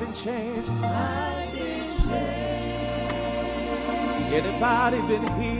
Change anybody been healed?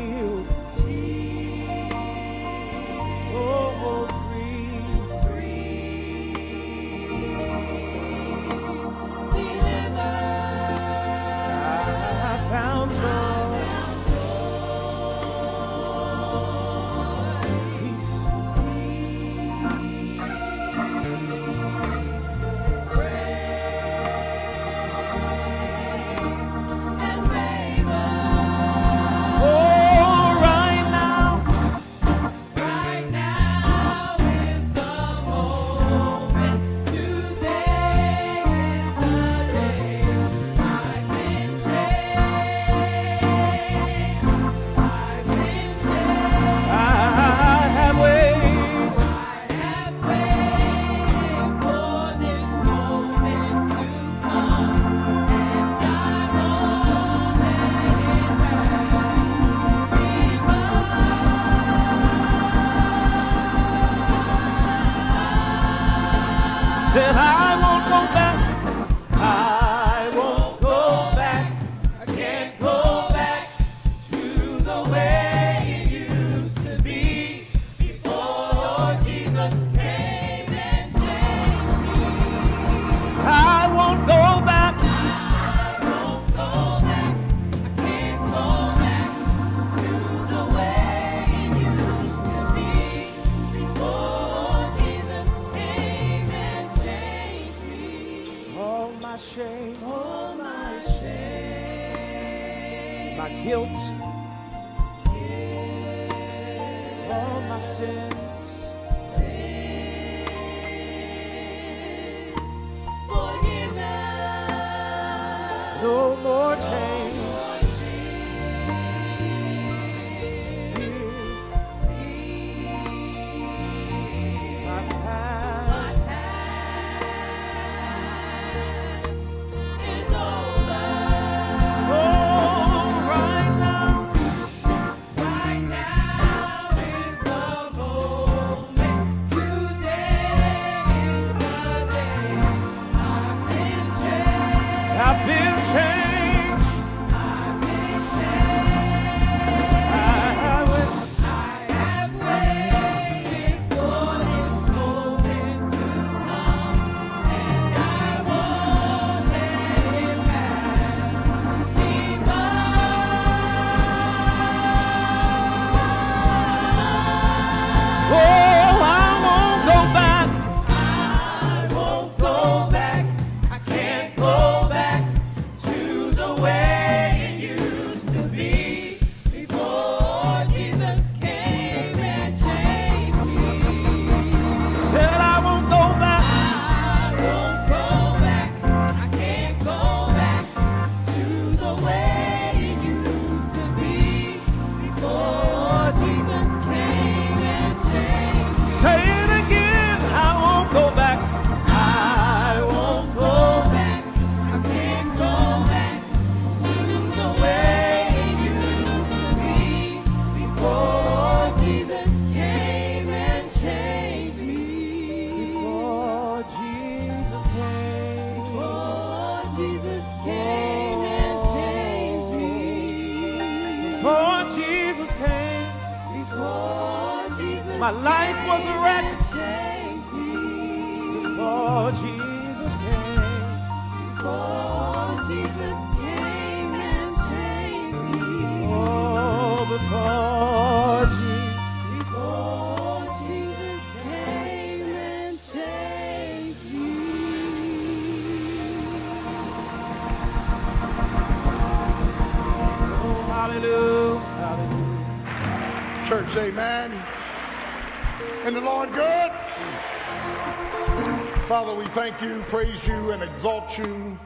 Thank you, praise you, and exalt you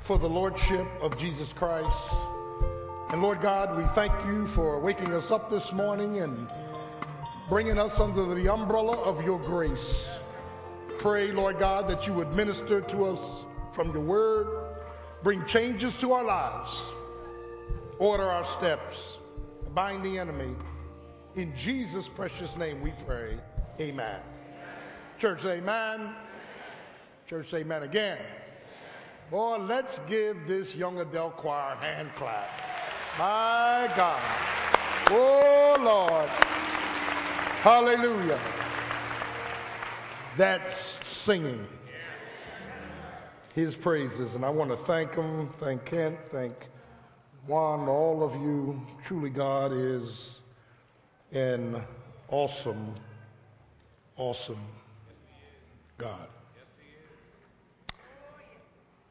for the Lordship of Jesus Christ. And Lord God, we thank you for waking us up this morning and bringing us under the umbrella of your grace. Pray, Lord God, that you would minister to us from your word, bring changes to our lives, order our steps, bind the enemy. In Jesus' precious name we pray. Amen. Church, amen. Church, amen again. Boy, let's give this young adult choir a hand clap. My God. Oh, Lord. Hallelujah. That's singing his praises. And I want to thank him, thank Kent, thank Juan, all of you. Truly, God is an awesome, awesome God.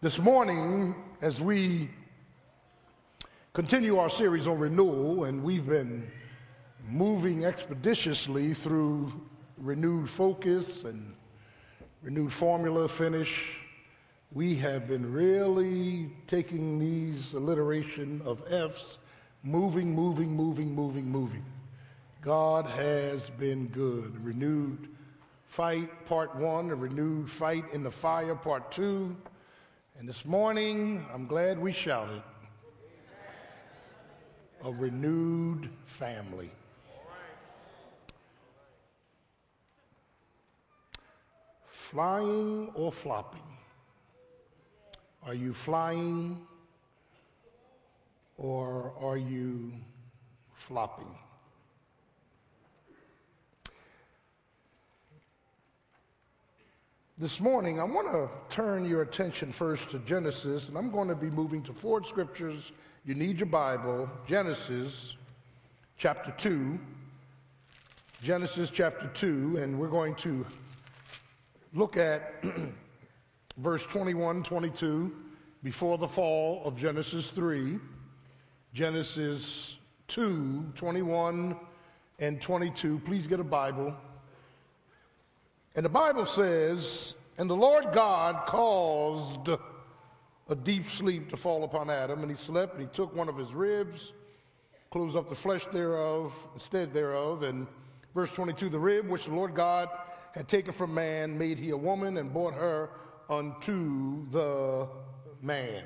This morning, as we continue our series on renewal, and we've been moving expeditiously through renewed focus and renewed formula finish, we have been really taking these alliteration of F's, moving, moving, moving, moving, moving. God has been good. Renewed fight, part one, a renewed fight in the fire, part two. And this morning, I'm glad we shouted a renewed family. Flying or flopping? Are you flying or are you flopping? This morning, I want to turn your attention first to Genesis, and I'm going to be moving to four scriptures. You need your Bible. Genesis chapter 2. Genesis chapter 2, and we're going to look at verse 21, 22, before the fall of Genesis 3. Genesis 2 21 and 22. Please get a Bible. And the Bible says, And the Lord God caused a deep sleep to fall upon Adam, and he slept, and he took one of his ribs, closed up the flesh thereof, instead thereof. And verse 22 The rib which the Lord God had taken from man made he a woman and brought her unto the man.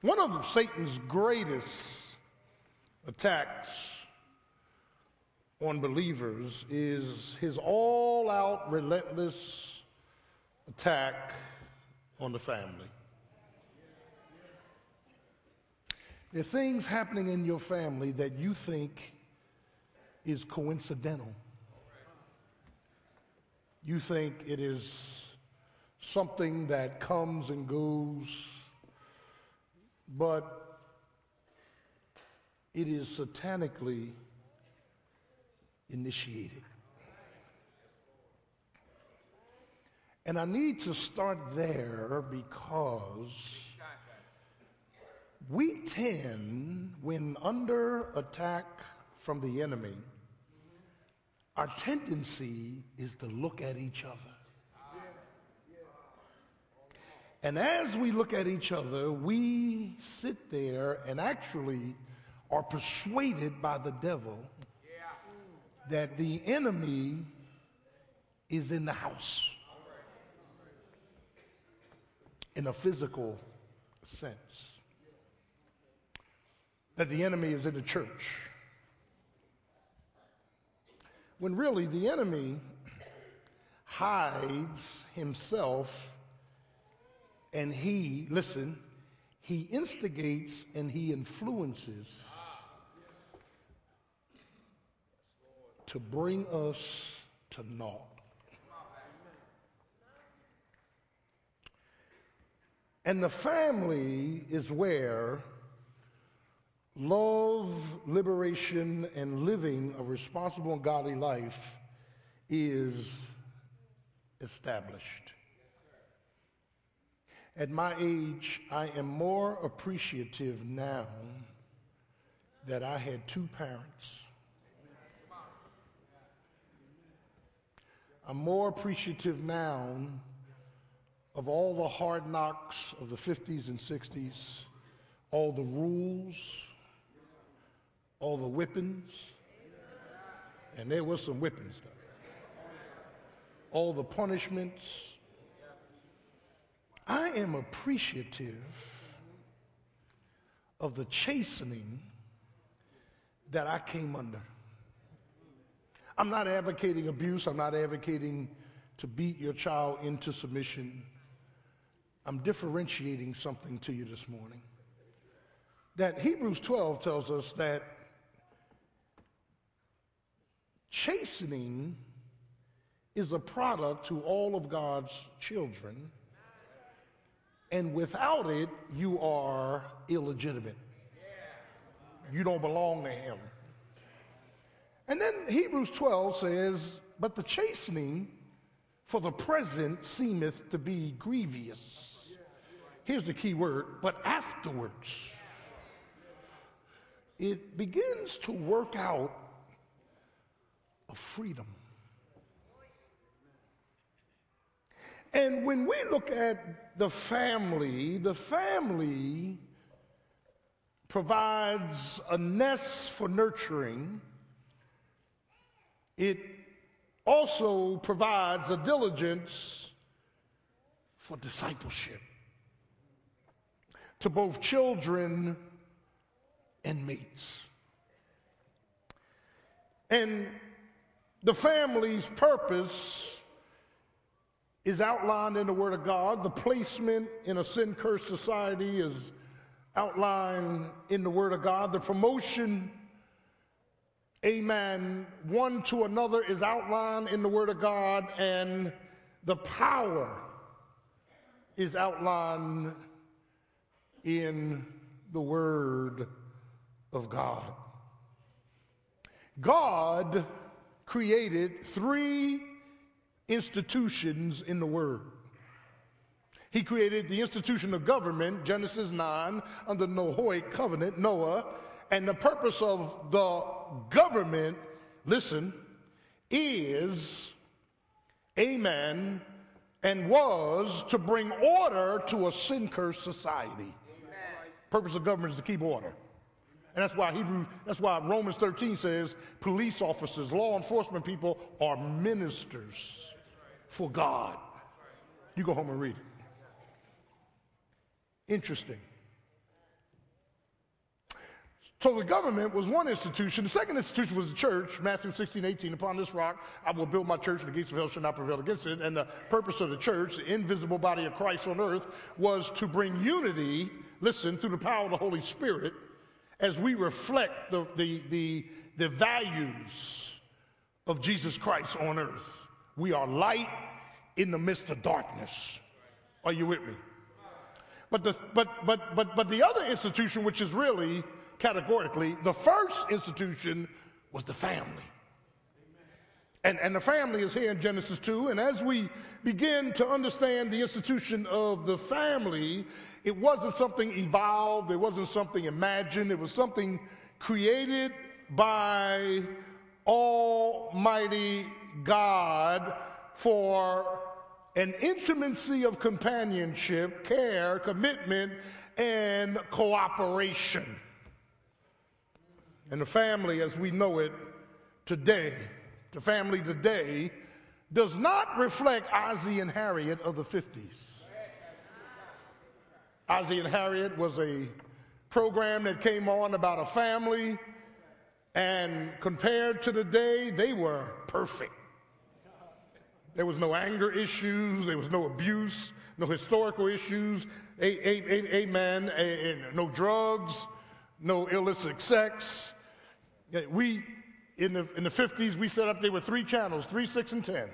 One of Satan's greatest attacks on believers is his all out, relentless attack on the family. There are things happening in your family that you think is coincidental. You think it is something that comes and goes, but it is satanically initiated. And I need to start there because we tend, when under attack from the enemy, our tendency is to look at each other. And as we look at each other, we sit there and actually are persuaded by the devil that the enemy is in the house in a physical sense, that the enemy is in the church. When really the enemy hides himself and he, listen, he instigates and he influences to bring us to naught. And the family is where love, liberation, and living a responsible and godly life is established. At my age, I am more appreciative now that I had two parents. I'm more appreciative now of all the hard knocks of the 50s and 60s, all the rules, all the whippings, and there was some whippings, all the punishments. I am appreciative of the chastening that I came under. I'm not advocating abuse, I'm not advocating to beat your child into submission. I'm differentiating something to you this morning. That Hebrews 12 tells us that chastening is a product to all of God's children, and without it, you are illegitimate. You don't belong to Him. And then Hebrews 12 says, But the chastening for the present seemeth to be grievous here's the key word, but afterwards, it begins to work out a freedom. And when we look at the family, the family provides a nest for nurturing. It also provides a diligence for discipleship to both children and mates. And the family's purpose is outlined in the Word of God. The placement in a sin cursed society is outlined in the Word of God. The promotion, amen, one to another is outlined in the Word of God. And the power is outlined in the Word of God. God created three institutions in the Word. He created the institution of government, Genesis 9, under Noahic covenant, Noah. And the purpose of the government, listen, is, amen, and was to bring order to a sin cursed society. Purpose of government is to keep order. And that's why Hebrew, that's why Romans 13 says police officers, law enforcement people are ministers for God. You go home and read it. Interesting. So the government was one institution. The second institution was the church, Matthew 16, 18. Upon this rock I will build my church, and the gates of hell shall not prevail against it. And the purpose of the church, the invisible body of Christ on earth, was to bring unity, listen, through the power of the Holy Spirit, as we reflect the, the, the, the values of Jesus Christ on earth. We are light in the midst of darkness. Are you with me? But the, but, but, but, but the other institution, which is really categorically, the first institution was the family. And, and the family is here in Genesis 2. And as we begin to understand the institution of the family, it wasn't something evolved, it wasn't something imagined, it was something created by Almighty God for an intimacy of companionship, care, commitment, and cooperation. And the family, as we know it today, the family today, does not reflect Ozzie and Harriet of the 50s. Ozzie and Harriet was a program that came on about a family, and compared to today, they were perfect. There was no anger issues, there was no abuse, no historical issues, amen, no drugs, no illicit sex. We, in the, in the 50s, we set up, there were three channels, three, six, and 10.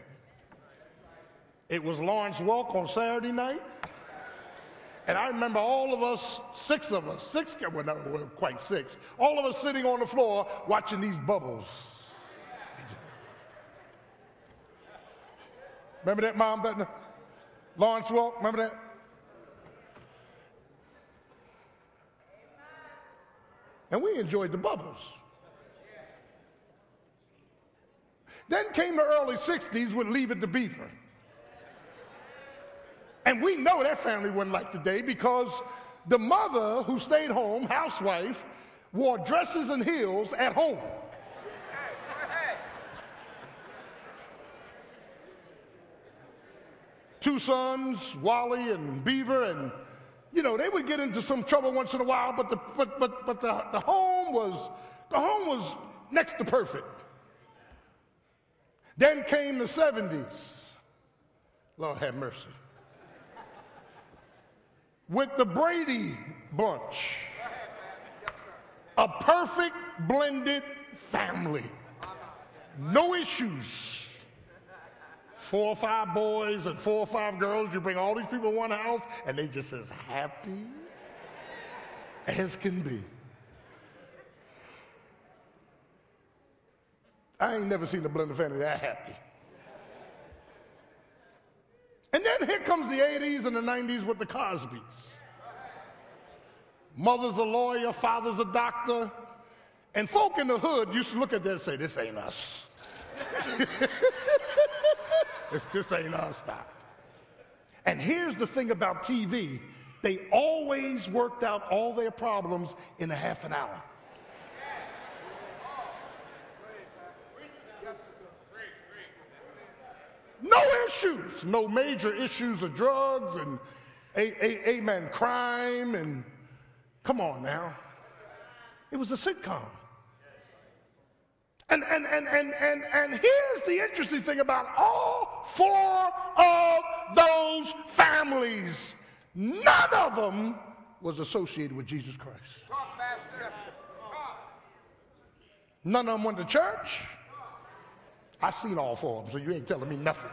It was Lawrence Welk on Saturday night. And I remember all of us, six of us, six, well, not quite six, all of us sitting on the floor watching these bubbles. Remember that, Mom Button? Lawrence Welk, remember that? And we enjoyed the bubbles. Then came the early 60s with Leave It to Beaver. And we know that family wasn't like today because the mother who stayed home, housewife, wore dresses and heels at home. Two sons, Wally and Beaver, and you know, they would get into some trouble once in a while, but the but but but the, the home was the home was next to perfect. Then came the 70s. Lord have mercy with the Brady bunch. A perfect blended family. No issues. Four or five boys and four or five girls. You bring all these people in one house, and they just as happy as can be. I ain't never seen a blended family that happy. And then here comes the 80s and the 90s with the Cosbys. Mother's a lawyer, father's a doctor. And folk in the hood used to look at that and say, This ain't us. this, this ain't us, Doc. And here's the thing about TV they always worked out all their problems in a half an hour. No issues, no major issues of drugs and, a, a, amen, crime and come on now. It was a sitcom. And, and, and, and, and, and here's the interesting thing about all four of those families. None of them was associated with Jesus Christ. None of them went to church. I seen all four of them, so you ain't telling me nothing.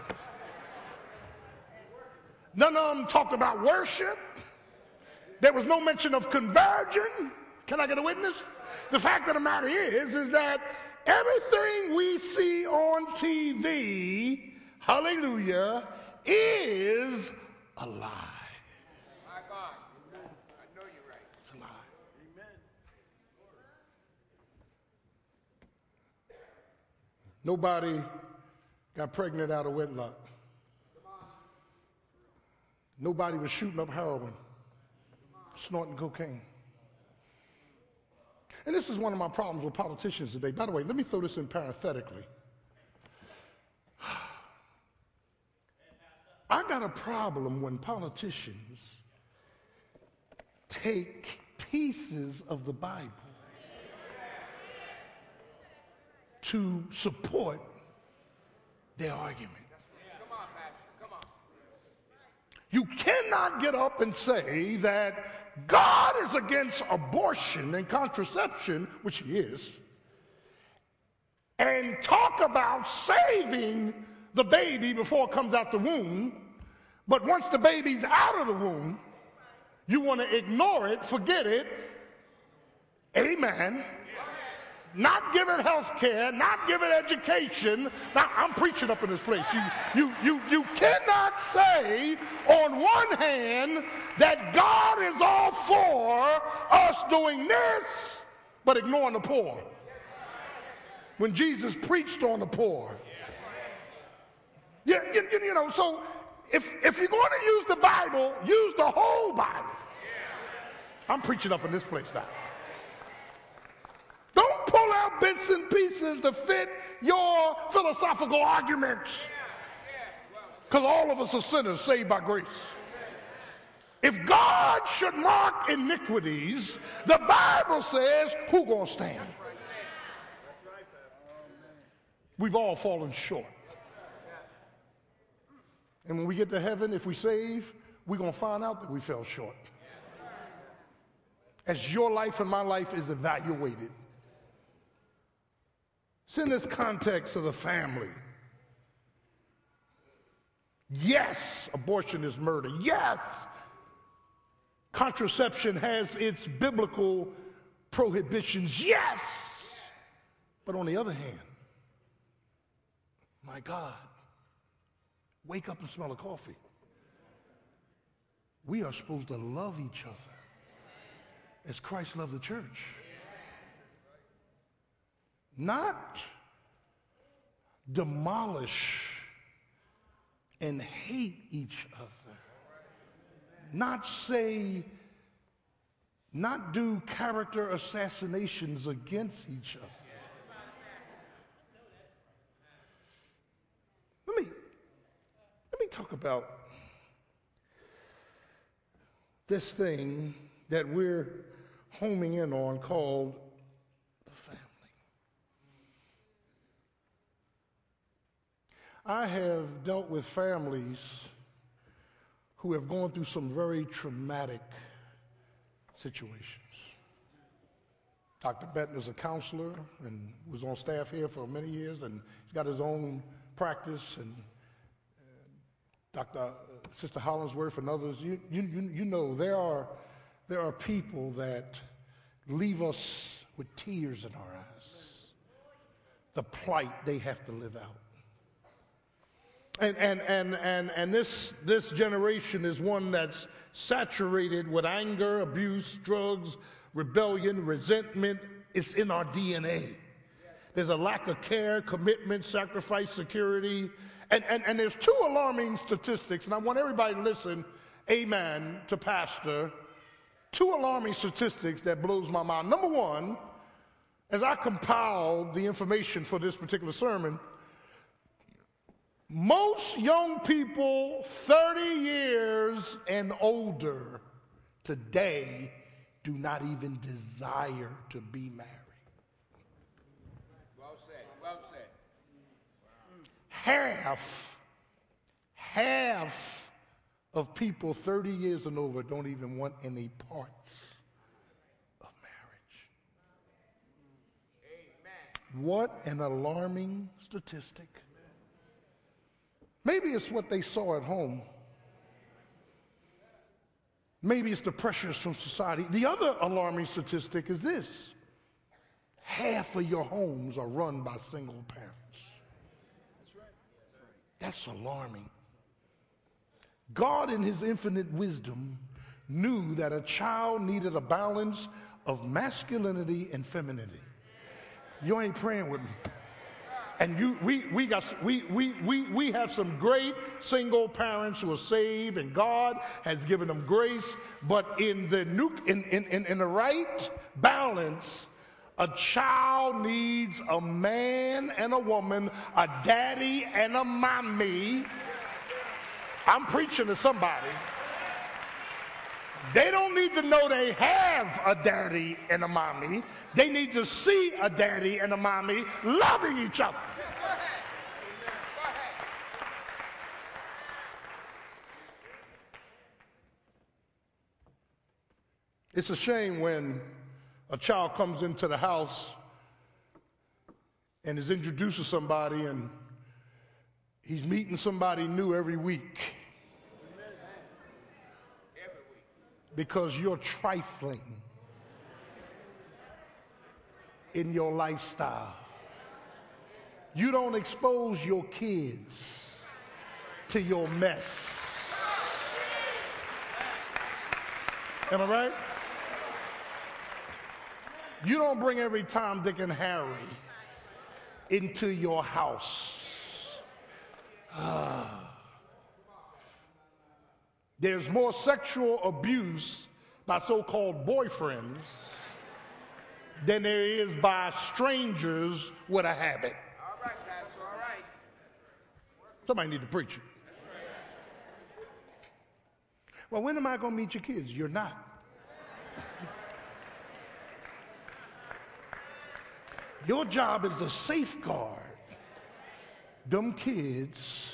None of them talked about worship. There was no mention of conversion. Can I get a witness? The fact of the matter is, is that everything we see on TV, hallelujah, is a lie. Nobody got pregnant out of wedlock. Nobody was shooting up heroin, snorting cocaine. And this is one of my problems with politicians today. By the way, let me throw this in parenthetically. I got a problem when politicians take pieces of the Bible to support their argument. You cannot get up and say that God is against abortion and contraception, which he is, and talk about saving the baby before it comes out the womb. But once the baby's out of the womb, you want to ignore it, forget it. Amen. Not give it health care, not give it education. Now, I'm preaching up in this place. You, you, you, you cannot say on one hand that God is all for us doing this, but ignoring the poor. When Jesus preached on the poor. Yeah, you, you know, so if, if you're going to use the Bible, use the whole Bible. I'm preaching up in this place now. Don't pull out bits and pieces to fit your philosophical arguments. Because all of us are sinners saved by grace. If God should mark iniquities, the Bible says, who gonna stand? We've all fallen short. And when we get to heaven, if we save, we're gonna find out that we fell short. As your life and my life is evaluated, it's in this context of the family. Yes, abortion is murder. Yes, contraception has its biblical prohibitions. Yes. But on the other hand, my God, wake up and smell a coffee. We are supposed to love each other as Christ loved the church. Not demolish and hate each other. Not say, not do character assassinations against each other. Let me, let me talk about this thing that we're homing in on called the family. I have dealt with families who have gone through some very traumatic situations. Dr. Benton is a counselor and was on staff here for many years, and he's got his own practice. And uh, Dr. Uh, Sister Hollingsworth and others, you, you, you know there are, there are people that leave us with tears in our eyes. The plight they have to live out. And, and, and, and, and this, this generation is one that's saturated with anger, abuse, drugs, rebellion, resentment. It's in our DNA. There's a lack of care, commitment, sacrifice, security. And, and, and there's two alarming statistics, and I want everybody to listen, amen, to Pastor. Two alarming statistics that blows my mind. Number one, as I compiled the information for this particular sermon, most young people 30 years and older today do not even desire to be married. Well said. Well said. Half, half of people 30 years and over don't even want any parts of marriage. What an alarming statistic. Maybe it's what they saw at home. Maybe it's the pressures from society. The other alarming statistic is this half of your homes are run by single parents. That's alarming. God, in his infinite wisdom, knew that a child needed a balance of masculinity and femininity. You ain't praying with me. And you, we, we, got, we, we, we, we have some great single parents who are saved, and God has given them grace. But in the, nu- in, in, in, in the right balance, a child needs a man and a woman, a daddy and a mommy. I'm preaching to somebody. They don't need to know they have a daddy and a mommy. They need to see a daddy and a mommy loving each other. It's a shame when a child comes into the house and is introduced to somebody and he's meeting somebody new every week. Because you're trifling in your lifestyle. You don't expose your kids to your mess. Am I right? You don't bring every Tom, Dick, and Harry into your house. Ah. There's more sexual abuse by so called boyfriends than there is by strangers with a habit. All right, Pastor, all right. Somebody need to preach it. Well, when am I going to meet your kids? You're not. Your job is to safeguard them kids.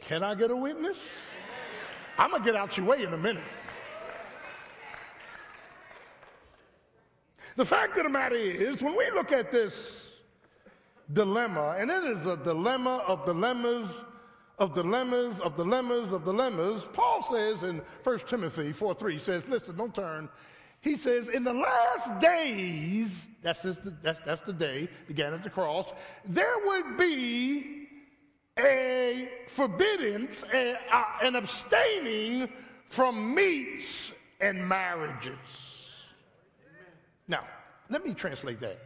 Can I get a witness? I'm going to get out your way in a minute. The fact of the matter is, when we look at this dilemma, and it is a dilemma of dilemmas, of dilemmas, of dilemmas, of dilemmas, Paul says in 1 Timothy 4 3, he says, Listen, don't turn. He says, In the last days, that's, just the, that's, that's the day, began at the cross, there would be a forbiddance, a, an abstaining from meats and marriages. Now, let me translate that.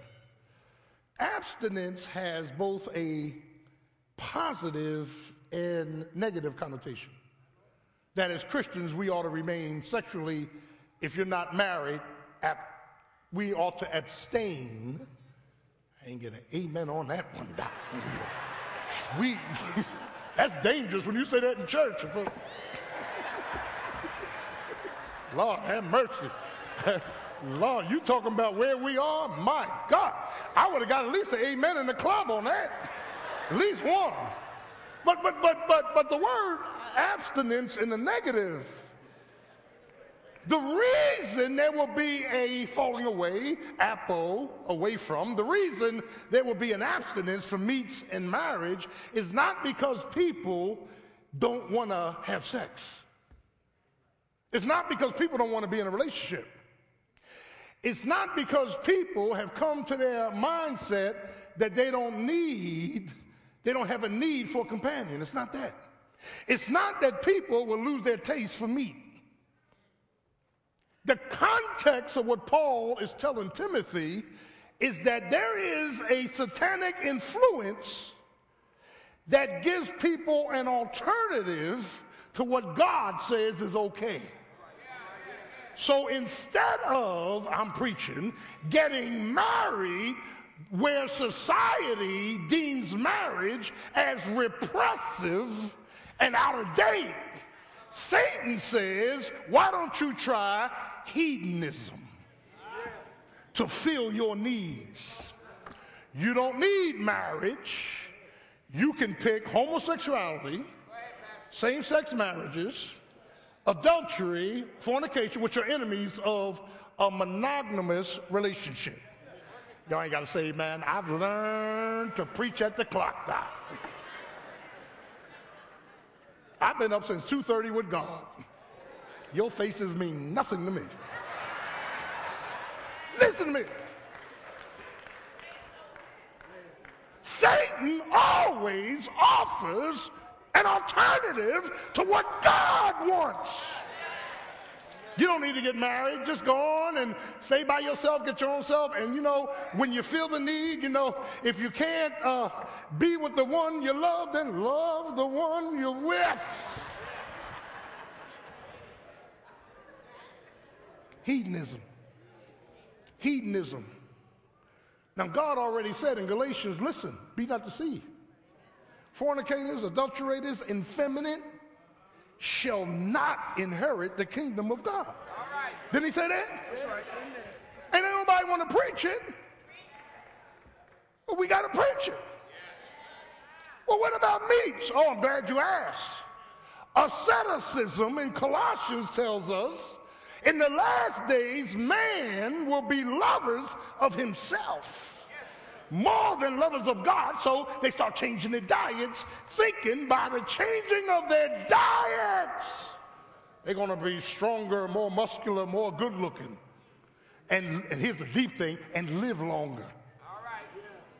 Abstinence has both a positive and negative connotation. That as Christians, we ought to remain sexually, if you're not married, ab- we ought to abstain. I ain't get an amen on that one, Doc. We, that's dangerous when you say that in church. Lord, have mercy. Lord, you talking about where we are? My God. I would have got at least an amen in the club on that. At least one. But but but but but the word abstinence in the negative. The reason there will be a falling away, apo, away from, the reason there will be an abstinence from meats and marriage is not because people don't want to have sex. It's not because people don't want to be in a relationship. It's not because people have come to their mindset that they don't need, they don't have a need for a companion. It's not that. It's not that people will lose their taste for meat. The context of what Paul is telling Timothy is that there is a satanic influence that gives people an alternative to what God says is okay. So instead of, I'm preaching, getting married where society deems marriage as repressive and out of date, Satan says, why don't you try hedonism to fill your needs? You don't need marriage. You can pick homosexuality, same sex marriages, adultery, fornication, which are enemies of a monogamous relationship. Y'all ain't got to say, man, I've learned to preach at the clock time. I've been up since 2.30 with God. Your faces mean nothing to me. Listen to me. Satan always offers an alternative to what God wants. You don't need to get married. Just go on and stay by yourself, get your own self. And you know, when you feel the need, you know, if you can't uh, be with the one you love, then love the one you're with. Hedonism. Hedonism. Now, God already said in Galatians, listen, be not deceived. Fornicators, adulterators, effeminate shall not inherit the kingdom of God. Didn't he say that? Ain't nobody want to preach it. Well, we got to preach it. Well, what about meats? Oh, I'm glad you asked. Asceticism in Colossians tells us in the last days, man will be lovers of himself more than lovers of God. So they start changing their diets, thinking by the changing of their diets, they're going to be stronger, more muscular, more good looking. And, and here's the deep thing and live longer.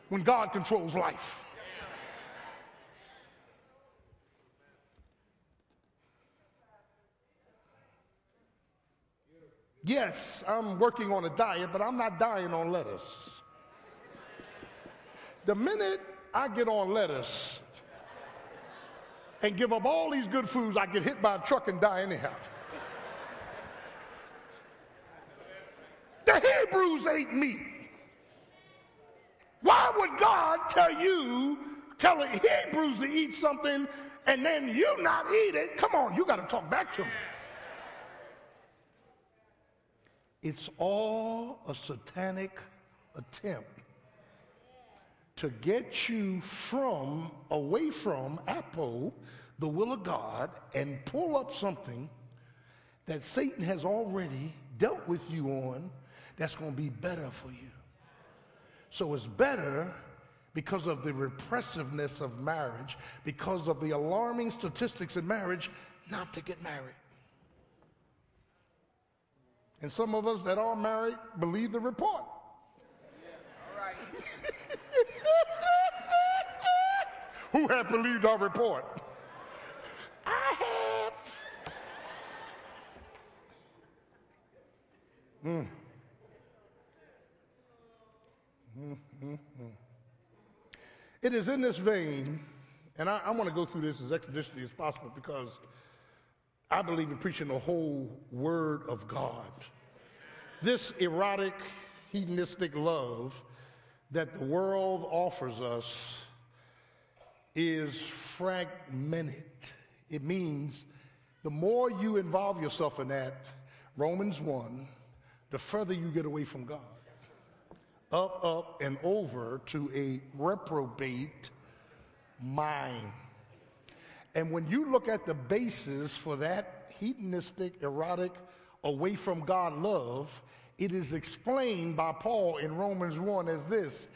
When God controls life. Yes, I'm working on a diet, but I'm not dying on lettuce. The minute I get on lettuce and give up all these good foods, I get hit by a truck and die anyhow. The Hebrews ate meat. Why would God tell you, tell the Hebrews to eat something and then you not eat it? Come on, you got to talk back to them. It's all a satanic attempt to get you from, away from, apo, the will of God, and pull up something that Satan has already dealt with you on that's going to be better for you. So it's better because of the repressiveness of marriage, because of the alarming statistics in marriage, not to get married. And some of us that are married believe the report. Who have believed our report? I have. Mm. Mm, It is in this vein, and I, I want to go through this as expeditiously as possible because I believe in preaching the whole Word of God. This erotic, hedonistic love that the world offers us is fragmented. It means the more you involve yourself in that, Romans 1, the further you get away from God. Up, up, and over to a reprobate mind. And when you look at the basis for that hedonistic, erotic, away from God love, it is explained by Paul in Romans 1 as this.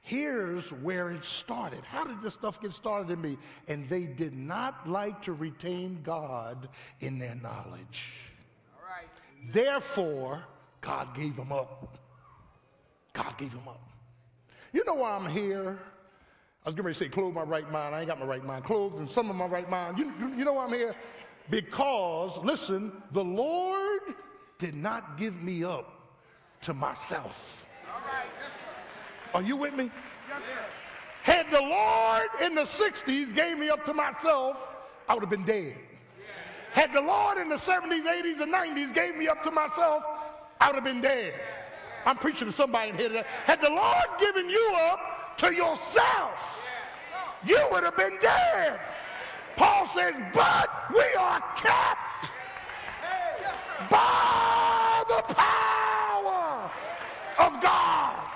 Here's where it started. How did this stuff get started in me? And they did not like to retain God in their knowledge. Therefore, God gave them up. God gave them up. You know why I'm here? I was getting ready to say, clothe my right mind. I ain't got my right mind. Clothed in some of my right mind. You, you know why I'm here? Because, listen, the Lord did not give me up to myself. Are you with me? Yes, sir. Had the Lord in the 60s gave me up to myself, I would have been dead. Had the Lord in the 70s, 80s, and 90s gave me up to myself, I would have been dead. I'm preaching to somebody in here today. Had the Lord given you up to yourself, you would have been dead. Paul says, but we are kept by the power of God.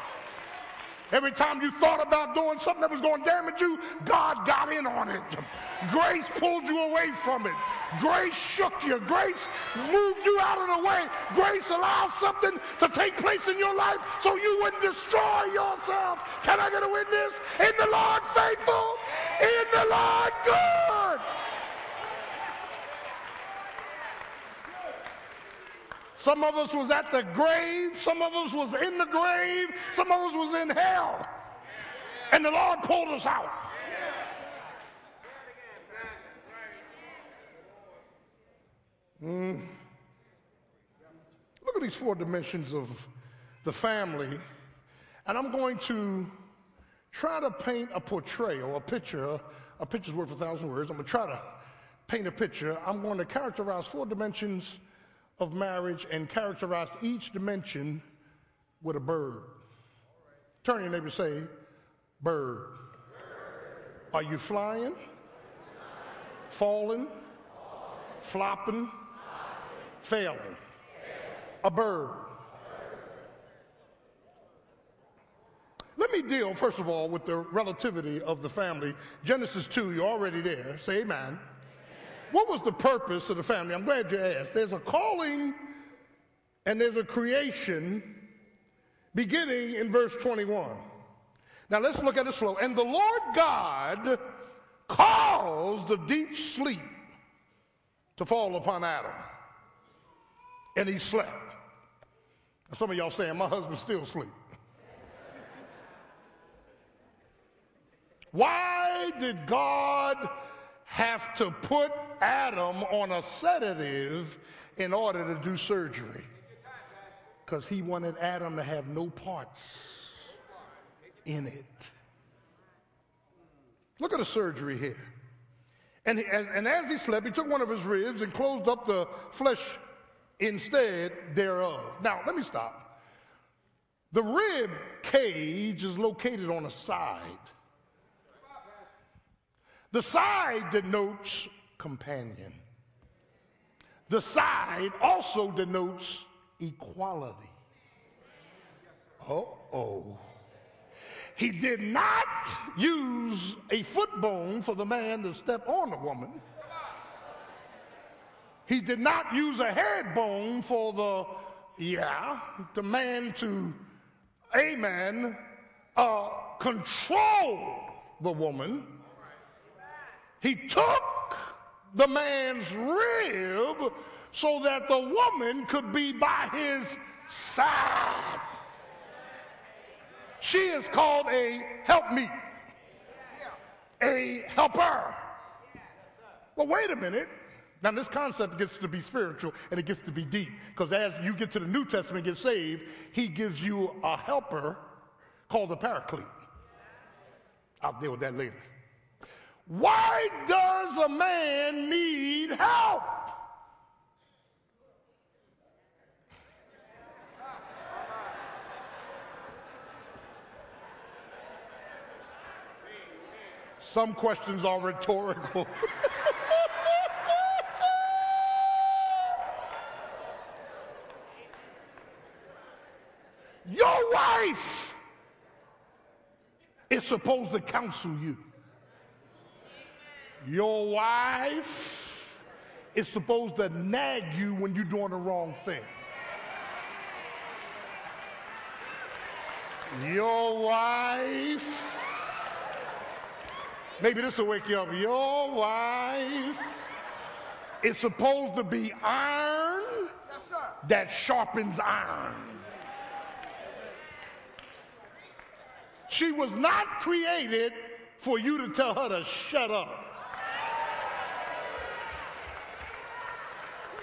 Every time you thought about doing something that was going to damage you, God got in on it. Grace pulled you away from it. Grace shook you. Grace moved you out of the way. Grace allowed something to take place in your life so you wouldn't destroy yourself. Can I get a witness? In the Lord faithful, in the Lord good. Some of us was at the grave. Some of us was in the grave. Some of us was in hell. And the Lord pulled us out. Mm. look at these four dimensions of the family, and I'm going to try to paint a portrayal, a picture. A picture's worth a thousand words. I'm going to try to paint a picture. I'm going to characterize four dimensions of marriage and characterize each dimension with a bird. Turn your neighbor and say, bird. Are you flying? Falling? Flopping? Failing? A bird. Let me deal, first of all, with the relativity of the family. Genesis 2, you're already there. Say amen. What was the purpose of the family? I'm glad you asked. There's a calling and there's a creation beginning in verse 21. Now let's look at it slow. And the Lord God caused the deep sleep to fall upon Adam. And he slept. Some of y'all saying, my husband still sleep. Why did God have to put Adam on a sedative in order to do surgery? Because he wanted Adam to have no parts in it. Look at the surgery here. And, he, and as he slept, he took one of his ribs and closed up the flesh instead thereof. Now, let me stop. The rib cage is located on the side. The side denotes companion. The side also denotes equality. Oh, oh. He did not use a foot bone for the man to step on the woman. He did not use a head bone for the, yeah, the man to, amen, uh, control the woman. He took the man's rib so that the woman could be by his side. She is called a helpmeet, a helper. Well, wait a minute. Now, this concept gets to be spiritual and it gets to be deep because as you get to the New Testament, get saved, he gives you a helper called the paraclete. I'll deal with that later. Why does a man need help? Some questions are rhetorical. Your wife is supposed to counsel you. Your wife is supposed to nag you when you're doing the wrong thing. Your wife, maybe this will wake you up. Your wife is supposed to be iron that sharpens iron. She was not created for you to tell her to shut up.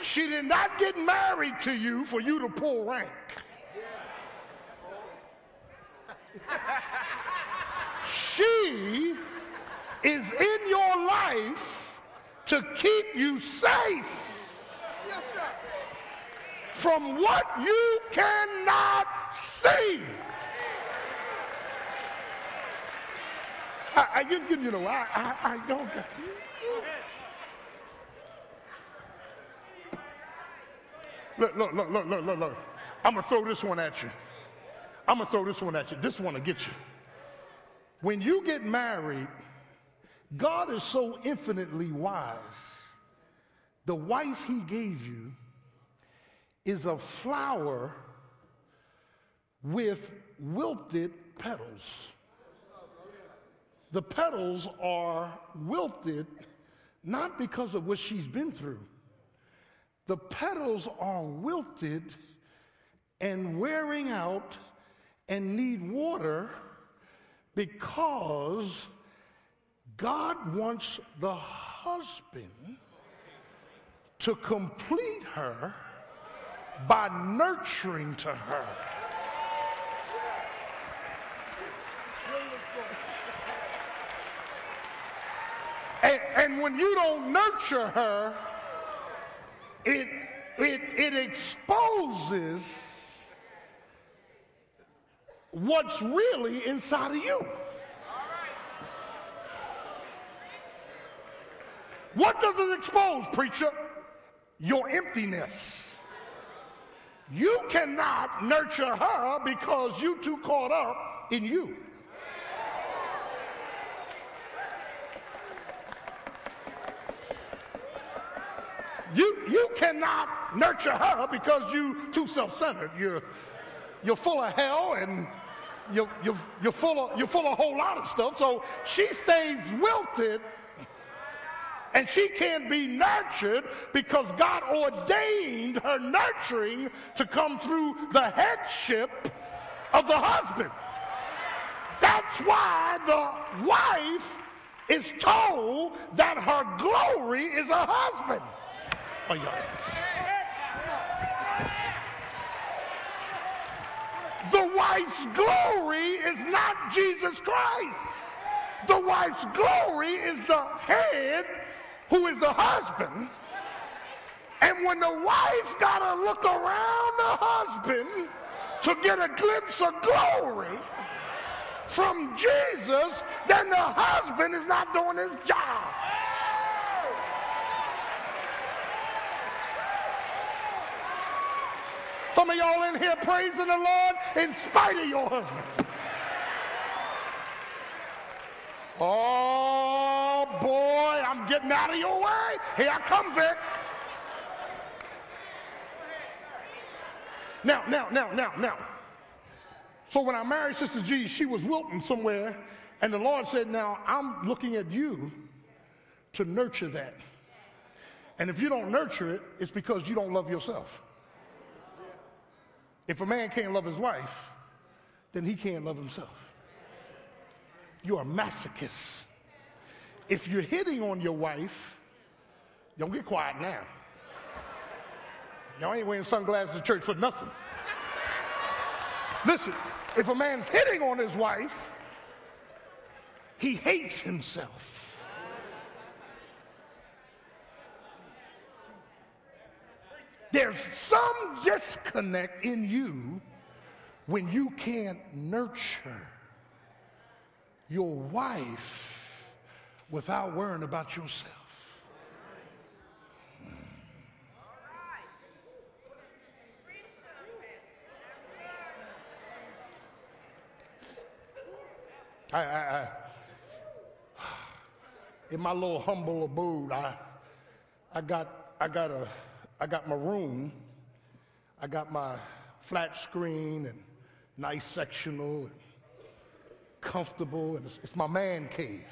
She did not get married to you for you to pull rank. She is in your life to keep you safe from what you cannot see. I, I you, you know, I, I, I don't get to. Look, look, look, look, look, look, look. I'm going to throw this one at you. I'm going to throw this one at you. This one will get you. When you get married, God is so infinitely wise. The wife he gave you is a flower with wilted petals. The petals are wilted not because of what she's been through the petals are wilted and wearing out and need water because God wants the husband to complete her by nurturing to her. And, and when you don't nurture her, it, it, it exposes what's really inside of you. What does it expose, preacher? Your emptiness. You cannot nurture her because you too caught up in you. You, you cannot nurture her because you're too self-centered. You're, you're full of hell and you're, you're, you're, full of, you're full of a whole lot of stuff. So she stays wilted and she can't be nurtured because God ordained her nurturing to come through the headship of the husband. That's why the wife is told that her glory is her husband. The wife's glory is not Jesus Christ. The wife's glory is the head who is the husband. And when the wife got to look around the husband to get a glimpse of glory from Jesus, then the husband is not doing his job. Some of y'all in here praising the Lord in spite of your husband. Oh boy, I'm getting out of your way. Here I come, Vic. Now, now, now, now, now. So when I married Sister G, she was wilting somewhere, and the Lord said, Now I'm looking at you to nurture that. And if you don't nurture it, it's because you don't love yourself. If a man can't love his wife, then he can't love himself. You're a masochist. If you're hitting on your wife, don't get quiet now. Y'all ain't wearing sunglasses to church for nothing. Listen, if a man's hitting on his wife, he hates himself. There's some disconnect in you when you can't nurture your wife without worrying about yourself. I, I, I, in my little humble abode, I, I got, I got a, I got my room, I got my flat screen and nice sectional and comfortable, and it's, it's my man cave.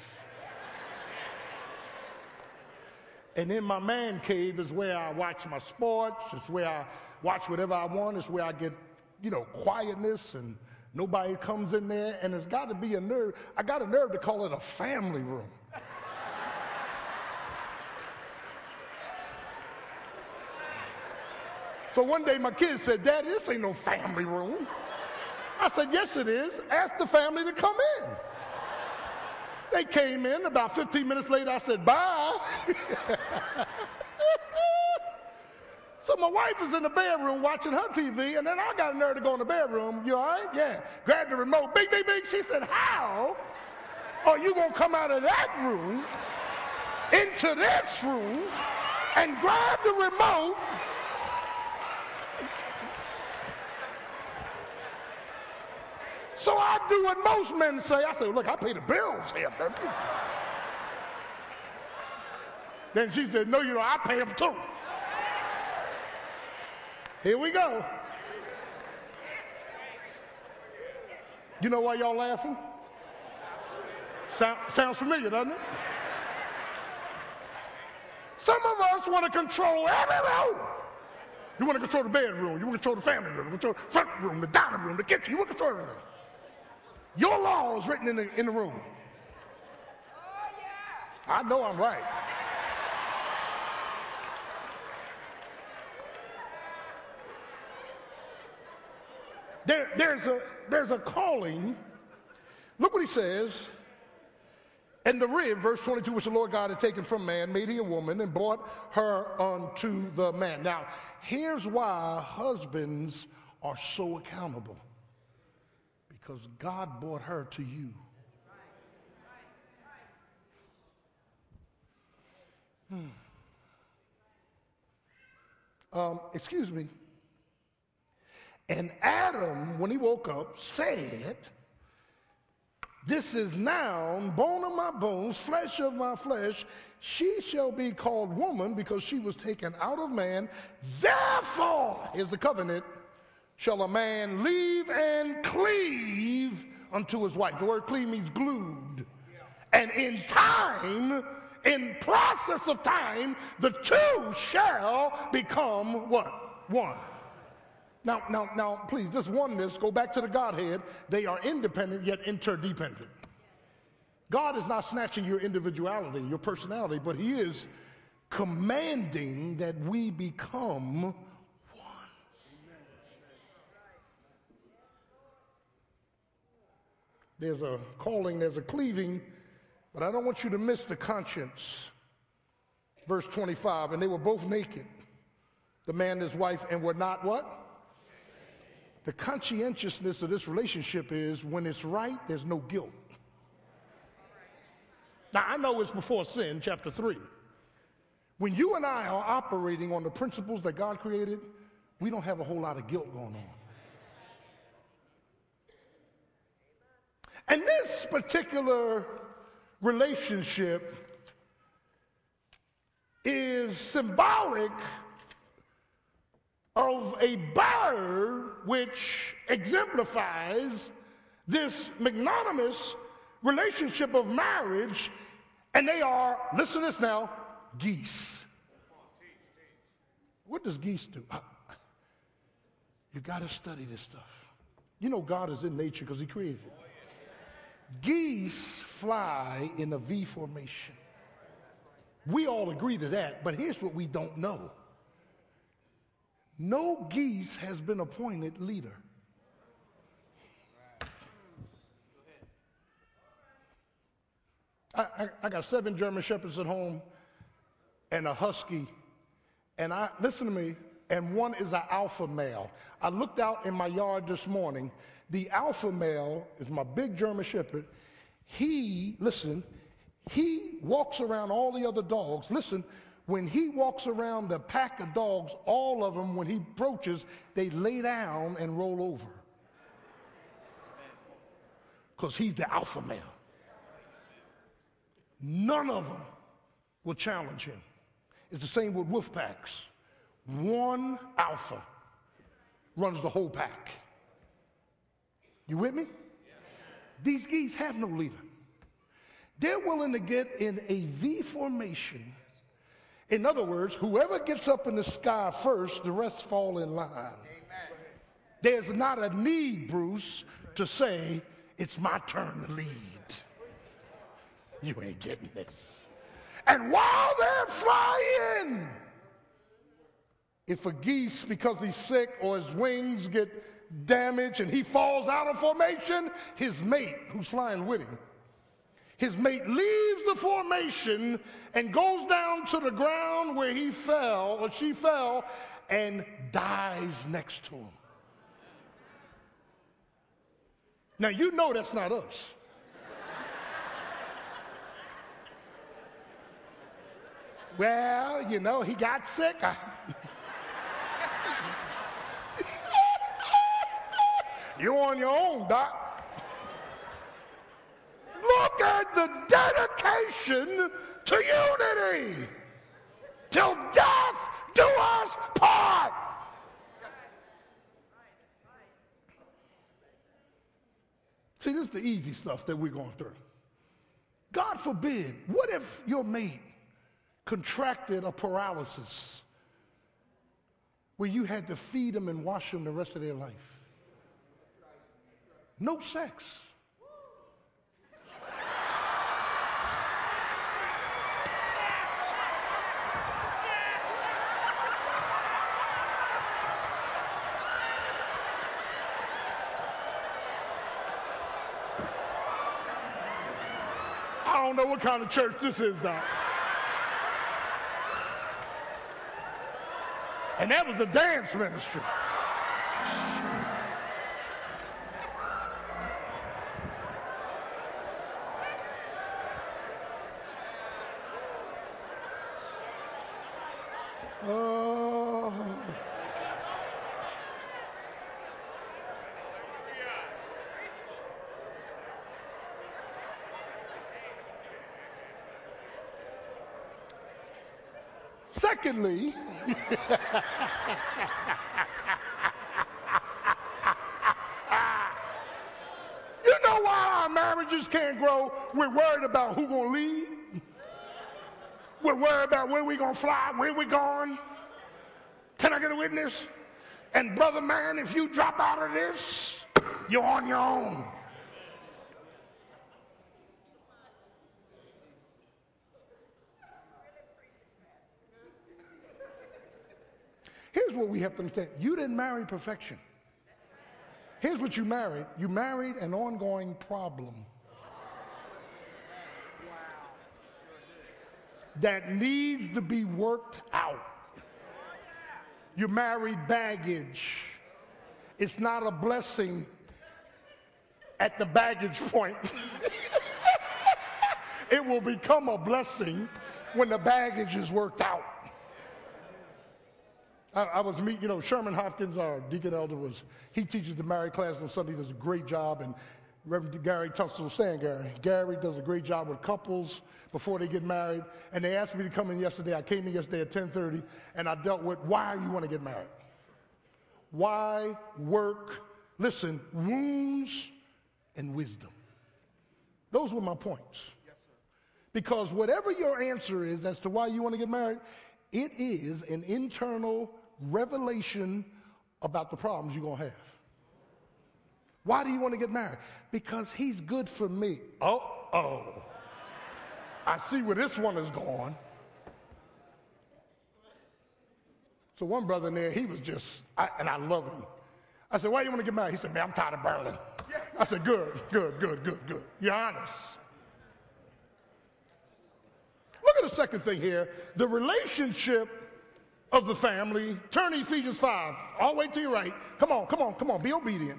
And in my man cave is where I watch my sports. It's where I watch whatever I want. It's where I get, you know, quietness and nobody comes in there. And it's got to be a nerve. I got a nerve to call it a family room. So one day my kids said, Daddy, this ain't no family room. I said, Yes, it is. Ask the family to come in. They came in. About 15 minutes later, I said, Bye. so my wife is in the bedroom watching her TV, and then I got a nerve to go in the bedroom. You all right? Yeah. Grab the remote. Bing, bing, bing. She said, How are you going to come out of that room into this room and grab the remote? So I do what most men say. I say, look, I pay the bills here. Then she said, no, you know, I pay them too. Here we go. You know why y'all laughing? Sound, sounds familiar, doesn't it? Some of us want to control every. You want to control the bedroom. You want to control the family room. Control the front room, the dining room, the kitchen. You want to control everything. Your law is written in the, in the room. I know I'm right. There, there's, a, there's a calling. Look what he says. And the rib, verse 22, which the Lord God had taken from man, made he a woman and brought her unto the man. Now, here's why husbands are so accountable because God brought her to you. Hmm. Um, excuse me. And Adam, when he woke up, said, This is now bone of my bones, flesh of my flesh. She shall be called woman because she was taken out of man. Therefore, is the covenant, shall a man leave and cleave unto his wife. The word cleave means glued. And in time, in process of time, the two shall become what? One. Now, now, now, please, this oneness, go back to the Godhead. They are independent yet interdependent. God is not snatching your individuality, your personality, but He is commanding that we become one. There's a calling, there's a cleaving, but I don't want you to miss the conscience. Verse 25, and they were both naked, the man and his wife, and were not what? The conscientiousness of this relationship is when it's right, there's no guilt. Now, I know it's before sin, chapter 3. When you and I are operating on the principles that God created, we don't have a whole lot of guilt going on. And this particular relationship is symbolic of a bird which exemplifies this magnanimous relationship of marriage, and they are, listen to this now, geese. What does geese do? You got to study this stuff. You know, God is in nature because He created it. Geese fly in a V formation. We all agree to that, but here's what we don't know no geese has been appointed leader. I, I, I, got seven German shepherds at home and a husky. And I listen to me, and one is an alpha male. I looked out in my yard this morning. The alpha male is my big German shepherd. He, listen, he walks around all the other dogs. Listen, when he walks around the pack of dogs, all of them, when he approaches, they lay down and roll over. Because he's the alpha male. None of them will challenge him. It's the same with wolf packs. One alpha runs the whole pack. You with me? These geese have no leader. They're willing to get in a V formation in other words, whoever gets up in the sky first, the rest fall in line. Amen. There's not a need, Bruce, to say, it's my turn to lead. You ain't getting this. And while they're flying, if a geese, because he's sick or his wings get damaged and he falls out of formation, his mate, who's flying with him, his mate leaves the formation and goes down to the ground where he fell or she fell and dies next to him. Now, you know that's not us. well, you know, he got sick. You're on your own, Doc. Look at the dedication to unity. Till death do us part. See, this is the easy stuff that we're going through. God forbid, what if your mate contracted a paralysis where you had to feed them and wash them the rest of their life? No sex. I don't know what kind of church this is, Doc. And that was the dance ministry. Oh. Secondly, you know why our marriages can't grow? We're worried about who gonna lead. We're worried about where we gonna fly, where we going. Can I get a witness? And brother man, if you drop out of this, you're on your own. What we have to understand. You didn't marry perfection. Here's what you married. You married an ongoing problem. That needs to be worked out. You married baggage. It's not a blessing at the baggage point. it will become a blessing when the baggage is worked out. I, I was meeting, you know, Sherman Hopkins, our deacon elder, was he teaches the married class on Sunday, does a great job, and Reverend Gary Tunstall was saying, Gary, Gary does a great job with couples before they get married. And they asked me to come in yesterday. I came in yesterday at 10:30, and I dealt with why you want to get married. Why work? Listen, wounds and wisdom. Those were my points. Because whatever your answer is as to why you want to get married, it is an internal revelation about the problems you're going to have. Why do you want to get married? Because he's good for me. Oh, oh. I see where this one is going. So one brother in there, he was just, I, and I love him. I said, why do you want to get married? He said, man, I'm tired of burning. I said, good, good, good, good, good. You're honest. Look at the second thing here. The relationship of the family. Turn to Ephesians 5. All the way to your right. Come on, come on, come on. Be obedient.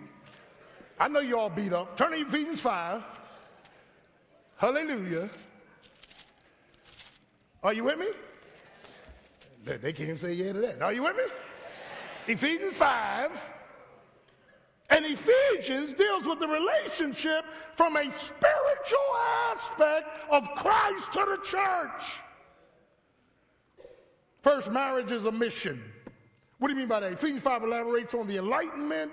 I know you all beat up. Turn to Ephesians 5. Hallelujah. Are you with me? They, can't say yeah to that. Are you with me? Ephesians 5. And Ephesians deals with the relationship from a spiritual aspect of Christ to the church. First, marriage is a mission. What do you mean by that? Ephesians 5 elaborates on the enlightenment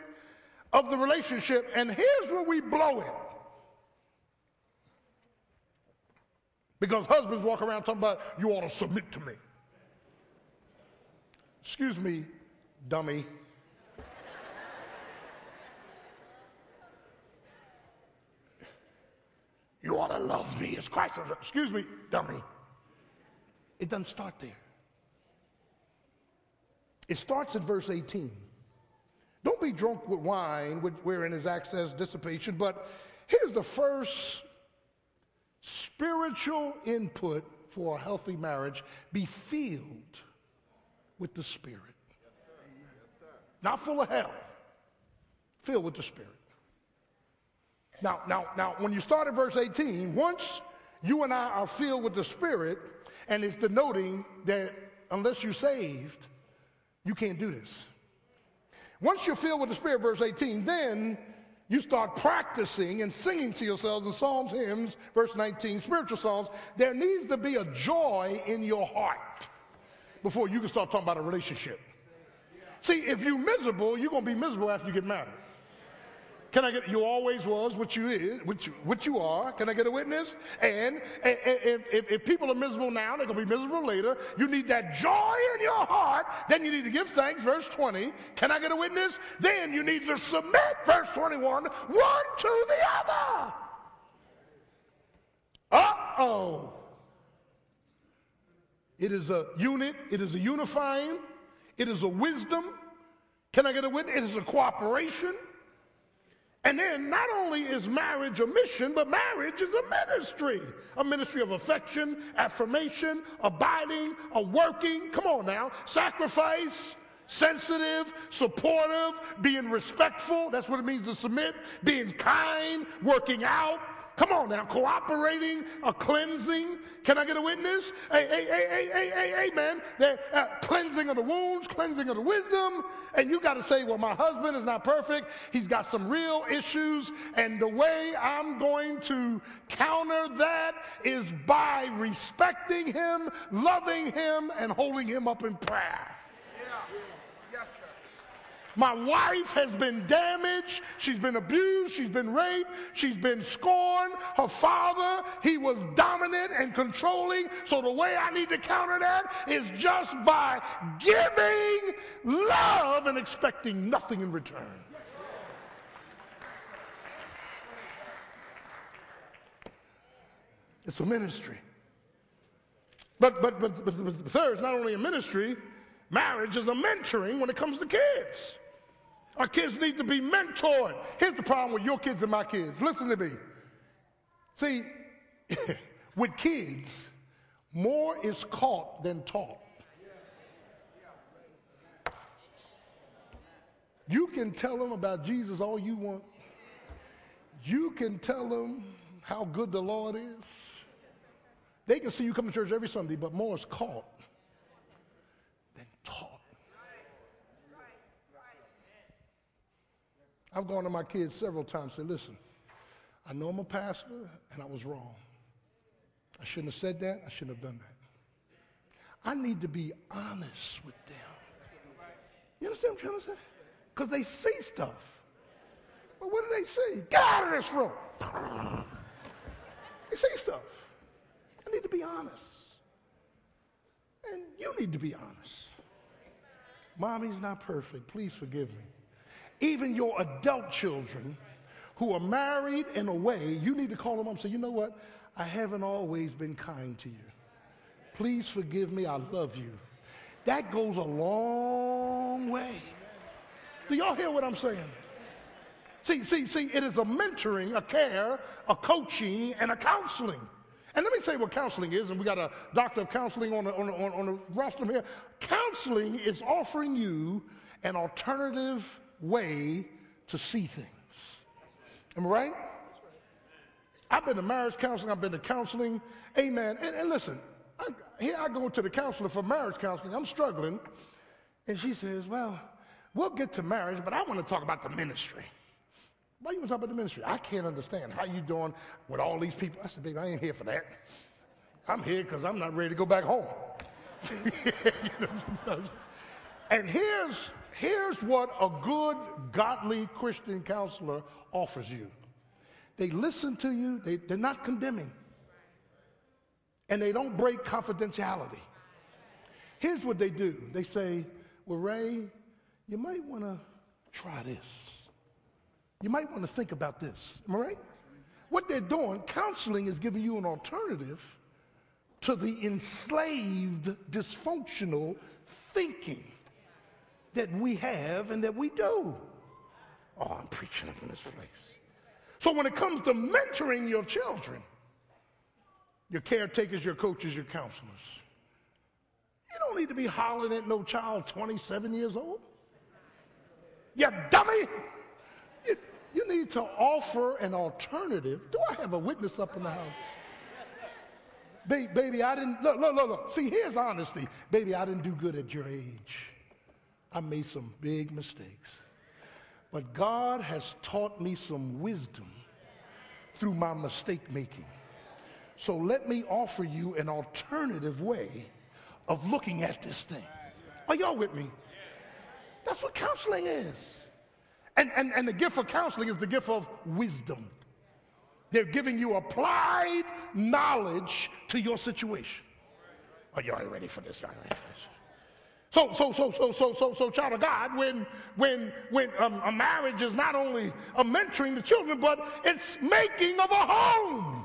of the relationship, and here's where we blow it. Because husbands walk around talking about, you ought to submit to me. Excuse me, dummy. You ought to love me as Christ. Excuse me, dummy. It doesn't start there. It starts in verse 18. Don't be drunk with wine, wherein is access dissipation, but here's the first spiritual input for a healthy marriage be filled with the Spirit. Not full of hell, filled with the Spirit. Now, now, now, when you start at verse 18, once you and I are filled with the Spirit, and it's denoting that unless you're saved, you can't do this. Once you're filled with the Spirit, verse 18, then you start practicing and singing to yourselves in psalms, hymns, verse 19, spiritual songs. There needs to be a joy in your heart before you can start talking about a relationship. See, if you're miserable, you're going to be miserable after you get married. Can I get, you always was what you is, what you, what you are. Can I get a witness? And if, if, if people are miserable now, they're going to be miserable later. You need that joy in your heart. Then you need to give thanks, verse 20. Can I get a witness? Then you need to submit, verse 21, one to the other. Uh-oh. It is a unit. It is a unifying. It is a wisdom. Can I get a witness? It is a cooperation. And then not only is marriage a mission, but marriage is a ministry. A ministry of affection, affirmation, abiding, a working, come on now, sacrifice, sensitive, supportive, being respectful. That's what it means to submit, being kind, working out, Come on now, cooperating, a cleansing. Can I get a witness? Hey, hey, hey, hey, hey, hey, hey, man. The uh, cleansing of the wounds, cleansing of the wisdom. And you got to say, well, my husband is not perfect. He's got some real issues. And the way I'm going to counter that is by respecting him, loving him, and holding him up in prayer. My wife has been damaged. She's been abused. She's been raped. She's been scorned. Her father, he was dominant and controlling. So the way I need to counter that is just by giving love and expecting nothing in return. It's a ministry. But, but, but, but, but third, it's not only a ministry, marriage is a mentoring when it comes to kids. Our kids need to be mentored. Here's the problem with your kids and my kids. Listen to me. See, with kids, more is caught than taught. You can tell them about Jesus all you want. You can tell them how good the Lord is. They can see you come to church every Sunday, but more is caught than taught. I've gone to my kids several times and said, listen, I know I'm a pastor and I was wrong. I shouldn't have said that. I shouldn't have done that. I need to be honest with them. You understand what I'm trying to say? Because they see stuff. Well, what do they see? Get out of this room. They see stuff. I need to be honest. And you need to be honest. Mommy's not perfect. Please forgive me even your adult children who are married in a way, you need to call them up and say, you know what? I haven't always been kind to you. Please forgive me. I love you. That goes a long way. Do y'all hear what I'm saying? See, see, see, it is a mentoring, a care, a coaching, and a counseling. And let me tell you what counseling is, and we got a doctor of counseling on the, on the, on the rostrum here. Counseling is offering you an alternative way to see things. Am I right? I've been to marriage counseling, I've been to counseling. Amen. And, and listen, I, here I go to the counselor for marriage counseling. I'm struggling. And she says, Well, we'll get to marriage, but I want to talk about the ministry. Why you want to talk about the ministry? I can't understand how you doing with all these people. I said, baby, I ain't here for that. I'm here because I'm not ready to go back home. and here's here's what a good, godly Christian counselor offers you they listen to you, they, they're not condemning, and they don't break confidentiality. Here's what they do they say, Well, Ray, you might want to try this. You might want to think about this. Am I right? What they're doing, counseling is giving you an alternative to the enslaved, dysfunctional thinking that we have and that we do. Oh, I'm preaching up in this place. So when it comes to mentoring your children, your caretakers, your coaches, your counselors, you don't need to be hollering at no child 27 years old. You dummy! You, you need to offer an alternative. Do I have a witness up in the house? Ba- baby, I didn't, look, look, look, look. See, here's honesty. Baby, I didn't do good at your age. I made some big mistakes. But God has taught me some wisdom through my mistake making. So let me offer you an alternative way of looking at this thing. Are y'all with me? That's what counseling is. And, and, and the gift of counseling is the gift of wisdom. They're giving you applied knowledge to your situation. Are y'all ready for this? Y'all ready for this? So, so, so, so, so, so, so, child of God, when, when, when um, a marriage is not only a mentoring the children, but it's making of a home.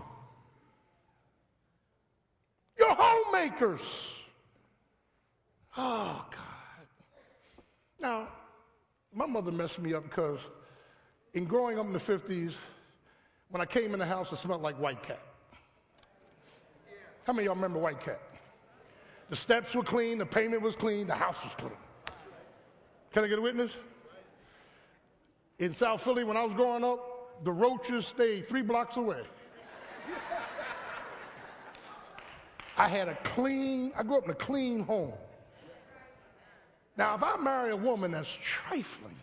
You're homemakers. Oh, God. Now, my mother messed me up because in growing up in the 50s, when I came in the house, it smelled like White Cat. How many of y'all remember White Cat? The steps were clean, the payment was clean, the house was clean. Can I get a witness? In South Philly, when I was growing up, the roaches stayed three blocks away. I had a clean, I grew up in a clean home. Now, if I marry a woman that's trifling,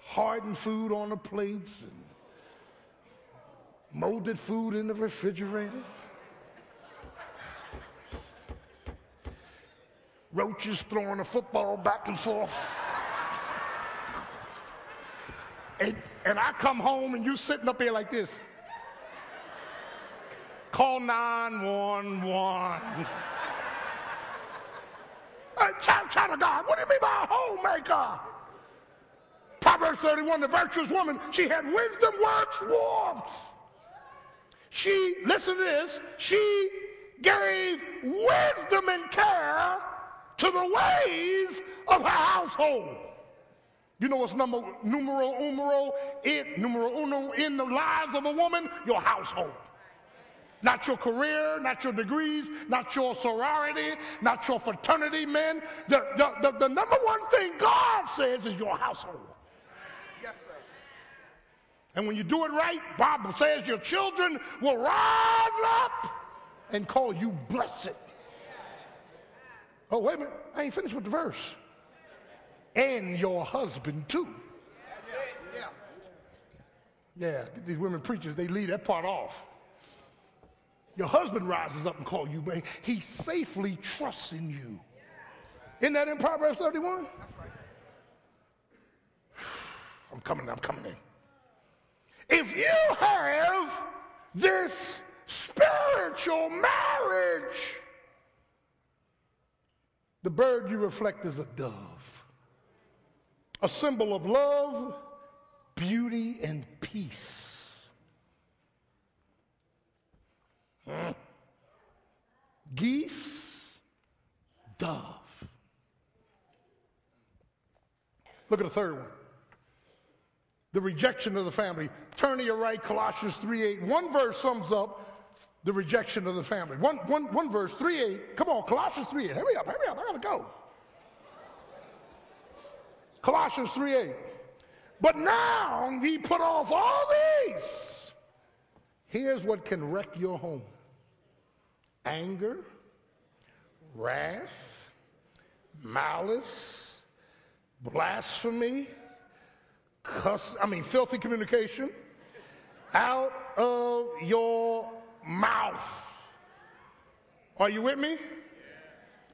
hardened food on the plates and molded food in the refrigerator, roaches throwing a football back and forth. And, and I come home and you sitting up here like this. Call 911. Hey, child, child of God, what do you mean by a homemaker? Proverbs 31, the virtuous woman, she had wisdom, works, warmth. She, listen to this, she gave wisdom and care to the ways of her household. You know what's number numero umero, it numero uno in the lives of a woman? Your household. Not your career, not your degrees, not your sorority, not your fraternity, men. The, the, the, the number one thing God says is your household. Yes, sir. And when you do it right, Bible says your children will rise up and call you blessed. Oh, wait a minute. I ain't finished with the verse. And your husband too. Yeah. These women preachers, they leave that part off. Your husband rises up and calls you, but he safely trusts in you. Isn't that in Proverbs 31? I'm coming, I'm coming in. If you have this spiritual marriage, the bird you reflect is a dove, a symbol of love, beauty, and peace. Hmm. Geese, dove. Look at the third one. The rejection of the family. Turn to your right, Colossians 3 8. One verse sums up the rejection of the family. One, one, one verse, 3 8. Come on, Colossians 3 8. Hurry up, hurry up, I gotta go. Colossians 3 8. But now he put off all these. Here's what can wreck your home anger, wrath, malice, blasphemy, cuss, I mean, filthy communication out of your mouth. Are you with me?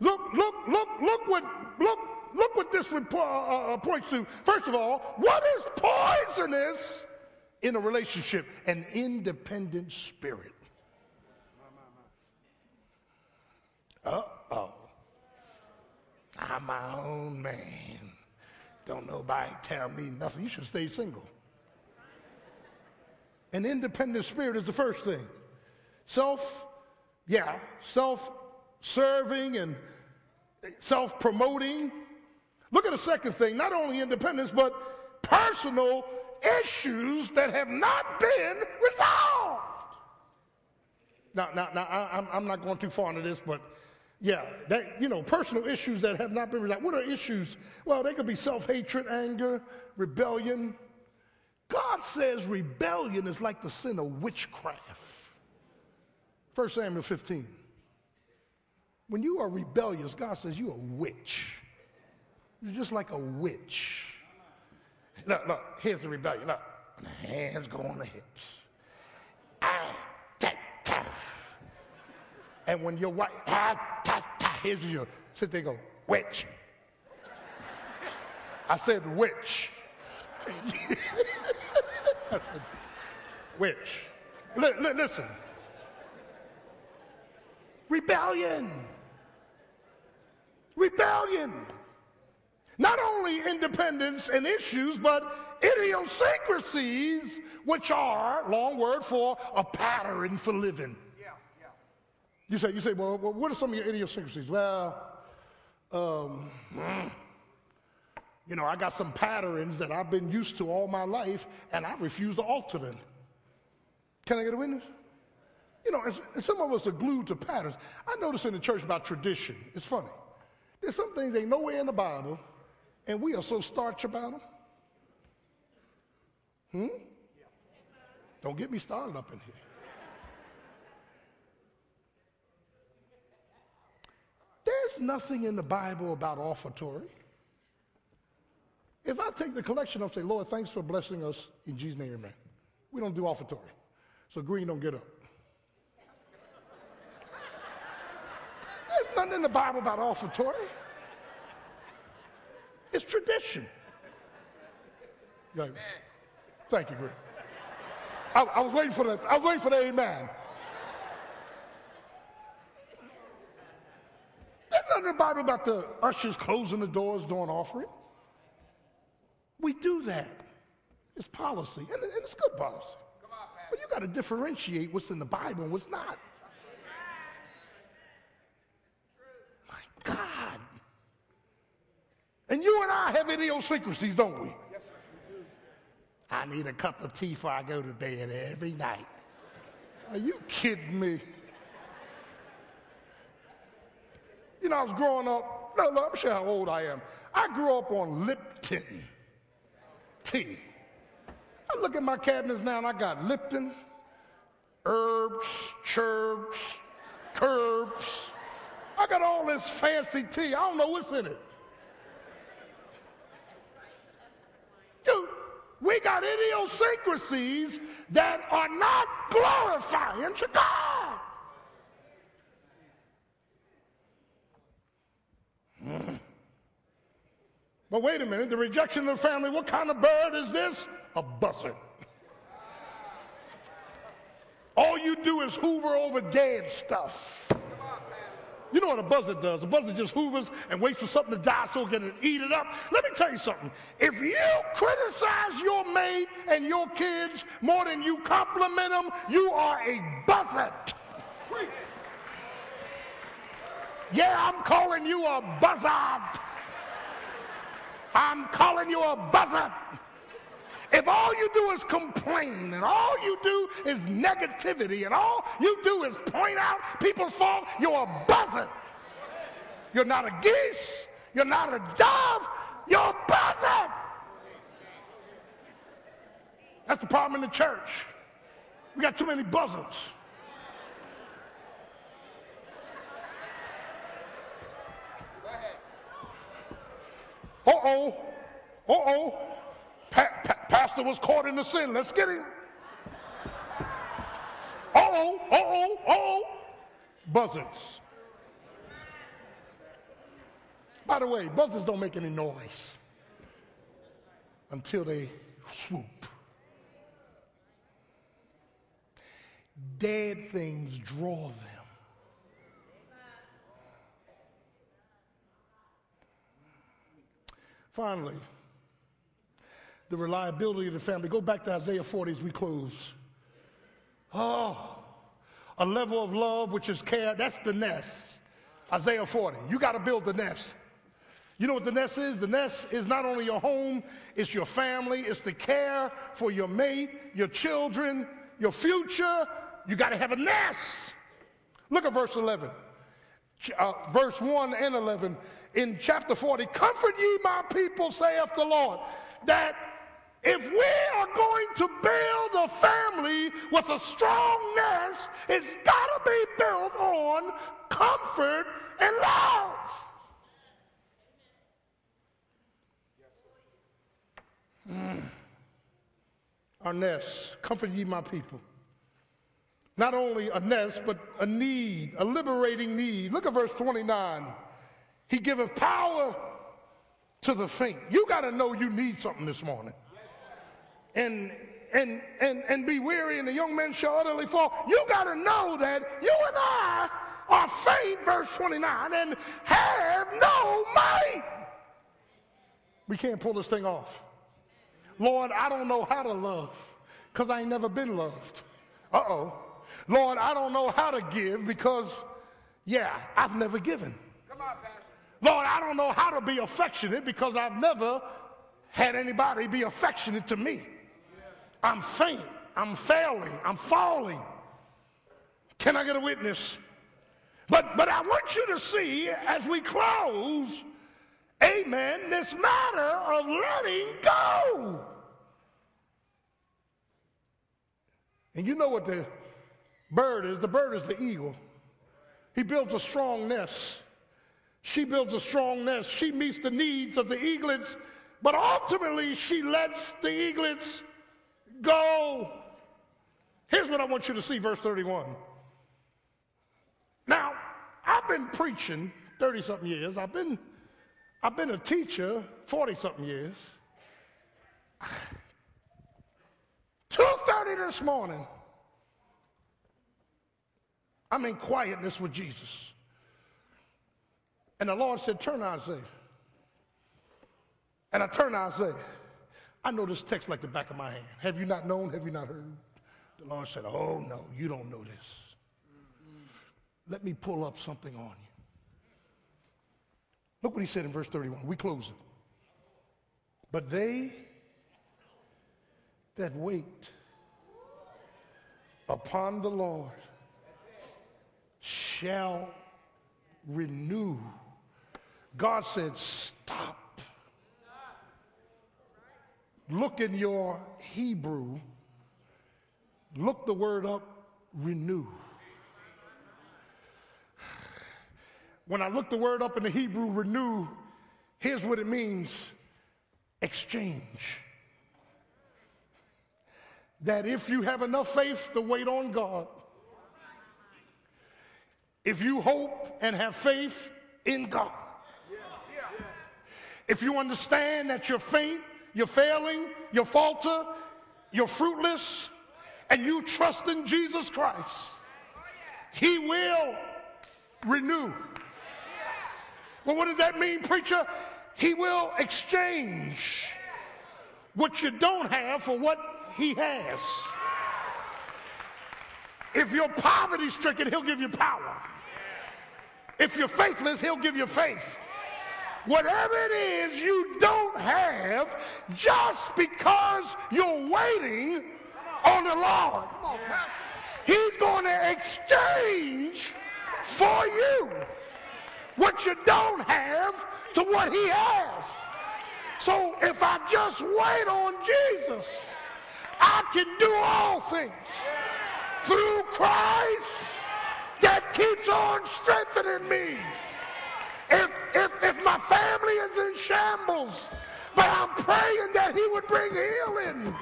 Look, look, look, look what, look, look what this report uh, uh, points to. First of all, what is poisonous in a relationship? An independent spirit. Uh oh. I'm my own man. Don't nobody tell me nothing. You should stay single. An independent spirit is the first thing. Self, yeah, self serving and self promoting. Look at the second thing not only independence, but personal issues that have not been resolved. Now, now, now I, I'm, not going too far into this, but yeah, that, you know, personal issues that have not been resolved. What are issues? Well, they could be self hatred, anger, rebellion. God says rebellion is like the sin of witchcraft. 1 Samuel 15. When you are rebellious, God says you're a witch. You're just like a witch. Look, look, here's the rebellion. Look, the hands go on the hips. Ah, ta, ta. And when your wife, ah, ta, ta, here's your, sit there go, witch. I said witch. I said witch. Li- li- listen. Rebellion. Rebellion. Not only independence and issues, but idiosyncrasies, which are, long word for, a pattern for living. Yeah, yeah. You say, you say, well, what are some of your idiosyncrasies? Well, um, You know, I got some patterns that I've been used to all my life, and I refuse to alter them. Can I get a witness? You know, and, and some of us are glued to patterns. I notice in the church about tradition. It's funny. There's some things ain't nowhere in the Bible, and we are so starch about them. Hmm? Don't get me started up in here. There's nothing in the Bible about offertory. If I take the collection up, say, Lord, thanks for blessing us in Jesus' name, amen. We don't do offertory. So green don't get up. There's nothing in the Bible about offertory. It's tradition. Like, Thank you, Green. I, I, was waiting for that. I was waiting for the amen. There's nothing in the Bible about the ushers closing the doors during offering. We do that. It's policy, and, and it's good policy. But you got to differentiate what's in the Bible and what's not. My God. And you and I have idiosyncrasies, don't we? Yes, we do. I need a cup of tea before I go to bed every night. Are you kidding me? You know, I was growing up, no, no, I'm sure how old I am. I grew up on Lipton tea. I look at my cabinets now and I got Lipton, herbs, cherbs, curbs. I got all this fancy tea. I don't know what's in it. We got idiosyncrasies that are not glorifying to God. Hmm. But wait a minute, the rejection of the family, what kind of bird is this? A buzzard. All you do is hoover over dead stuff. You know what a buzzard does? A buzzard just hoovers and waits for something to die so it can eat it up. Let me tell you something. If you criticize your mate and your kids more than you compliment them, you are a buzzard. Yeah, I'm calling you a buzzard. I'm calling you a buzzard. If all you do is complain and all you do is negativity and all you do is point out people's fault, you're a buzzard. You're not a geese. You're not a dove. You're a buzzard. That's the problem in the church. We got too many buzzards. Uh-oh. Uh-oh. Pa pa pastor was caught in the sin. Let's get him. Uh-oh. Uh-oh. Uh-oh. Buzzards. By the way, buzzards don't make any noise until they swoop. Dead things draw them. Finally, the reliability of the family. Go back to Isaiah 40 as we close. Oh, a level of love which is care. That's the nest. Isaiah 40. You got to build the nest. You know what the nest is? The nest is not only your home, it's your family, it's the care for your mate, your children, your future. You got to have a nest. Look at verse 11. Uh, verse 1 and 11 in chapter 40 Comfort ye my people, saith the Lord, that if we are going to build a family with a strong nest, it's got to be built on comfort and love. Mm. Our nest, comfort ye my people. Not only a nest, but a need, a liberating need. Look at verse 29. He giveth power to the faint. You got to know you need something this morning. And and and and be weary, and the young men shall utterly fall. You got to know that you and I are faint, verse 29, and have no might. We can't pull this thing off. Lord, I don't know how to love because I ain't never been loved. Uh oh. Lord, I don't know how to give because, yeah, I've never given. Come on, Pastor. Lord, I don't know how to be affectionate because I've never had anybody be affectionate to me. I'm faint. I'm failing. I'm falling. Can I get a witness? But, but I want you to see as we close, amen, this matter of letting go. And you know what the bird is? The bird is the eagle. He builds a strong nest. She builds a strong nest. She meets the needs of the eaglets, but ultimately she lets the eaglets go. Here's what I want you to see, verse 31. Now, I've been preaching 30 something years. I've been, I've been a teacher 40 something years. 2.30 this morning, I'm in quietness with Jesus. And the Lord said, turn Isaiah. And I turned Isaiah. I know this text like the back of my hand. Have you not known? Have you not heard? The Lord said, oh no, you don't know this. Let me pull up something on you. Look what he said in verse 31. We close it. But they that wait upon the Lord shall renew. God said, stop. Look in your Hebrew, look the word up, renew. When I look the word up in the Hebrew, renew, here's what it means exchange. That if you have enough faith to wait on God, if you hope and have faith in God, if you understand that you're faint, you're failing, you're falter, you're fruitless, and you trust in Jesus Christ, He will renew. Well, what does that mean, preacher? He will exchange what you don't have for what He has. If you're poverty stricken, He'll give you power. If you're faithless, He'll give you faith. Whatever it is you don't have, just because you're waiting on the Lord, He's going to exchange for you what you don't have to what He has. So if I just wait on Jesus, I can do all things through Christ that keeps on strengthening me. If, if, if my family is in shambles, but I'm praying that he would bring healing.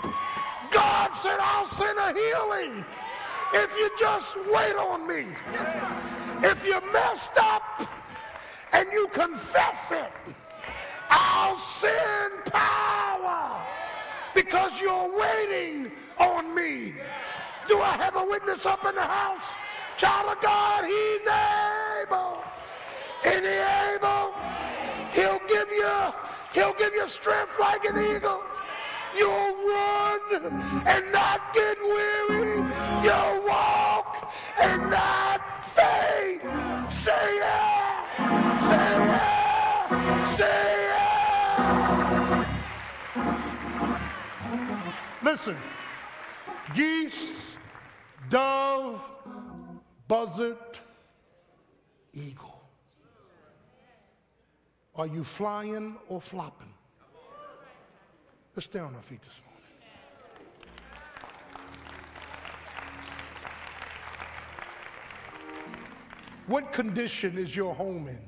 God said, I'll send a healing if you just wait on me. If you messed up and you confess it, I'll send power because you're waiting on me. Do I have a witness up in the house? Child of God, he's able. And he able. He'll give you, he'll give you strength like an eagle. You'll run and not get weary. You'll walk and not faint. Say yeah. Say yeah. Say yeah. Listen, geese, dove, buzzard, eagle. Are you flying or flopping? Let's stay on our feet this morning. What condition is your home in?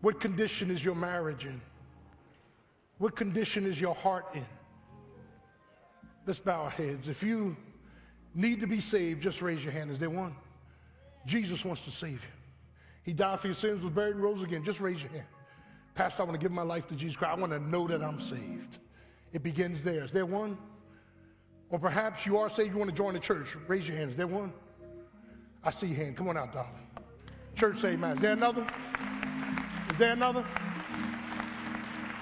What condition is your marriage in? What condition is your heart in? Let's bow our heads. If you need to be saved, just raise your hand. Is there one? Jesus wants to save you. He died for your sins, was buried, and rose again. Just raise your hand. Pastor, I want to give my life to Jesus Christ. I want to know that I'm saved. It begins there. Is there one? Or perhaps you are saved, you want to join the church. Raise your hand. Is there one? I see your hand. Come on out, darling. Church say amen. Is there another? Is there another?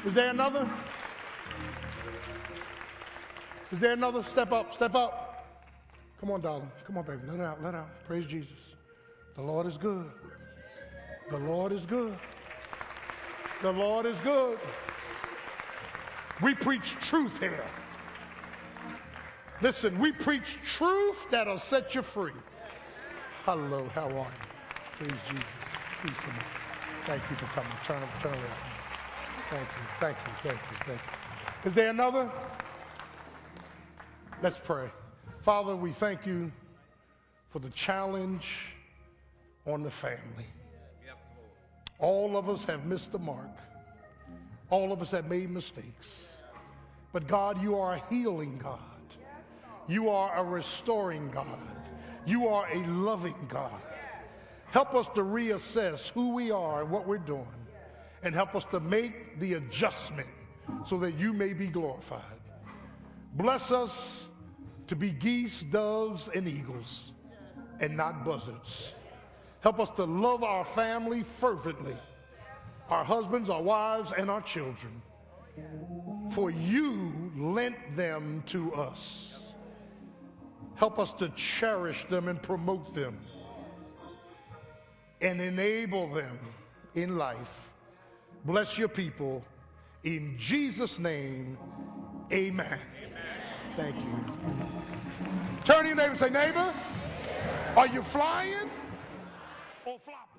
Is there another? Is there another? Step up, step up. Come on, darling. Come on, baby. Let it out, let it out. Praise Jesus. The Lord is good. The Lord is good. The Lord is good. We preach truth here. Listen, we preach truth that'll set you free. Hello, how are you? Praise Jesus. Please come on. Thank you for coming. Turn, turn around. Thank you, thank you, thank you, thank you. Is there another? Let's pray. Father, we thank you for the challenge on the family. All of us have missed the mark. All of us have made mistakes. But God, you are a healing God. You are a restoring God. You are a loving God. Help us to reassess who we are and what we're doing, and help us to make the adjustment so that you may be glorified. Bless us to be geese, doves, and eagles, and not buzzards. Help us to love our family fervently, our husbands, our wives, and our children. For you lent them to us. Help us to cherish them and promote them and enable them in life. Bless your people. In Jesus' name, amen. amen. Thank you. Turn to your neighbor and say, neighbor, are you flying or flopping?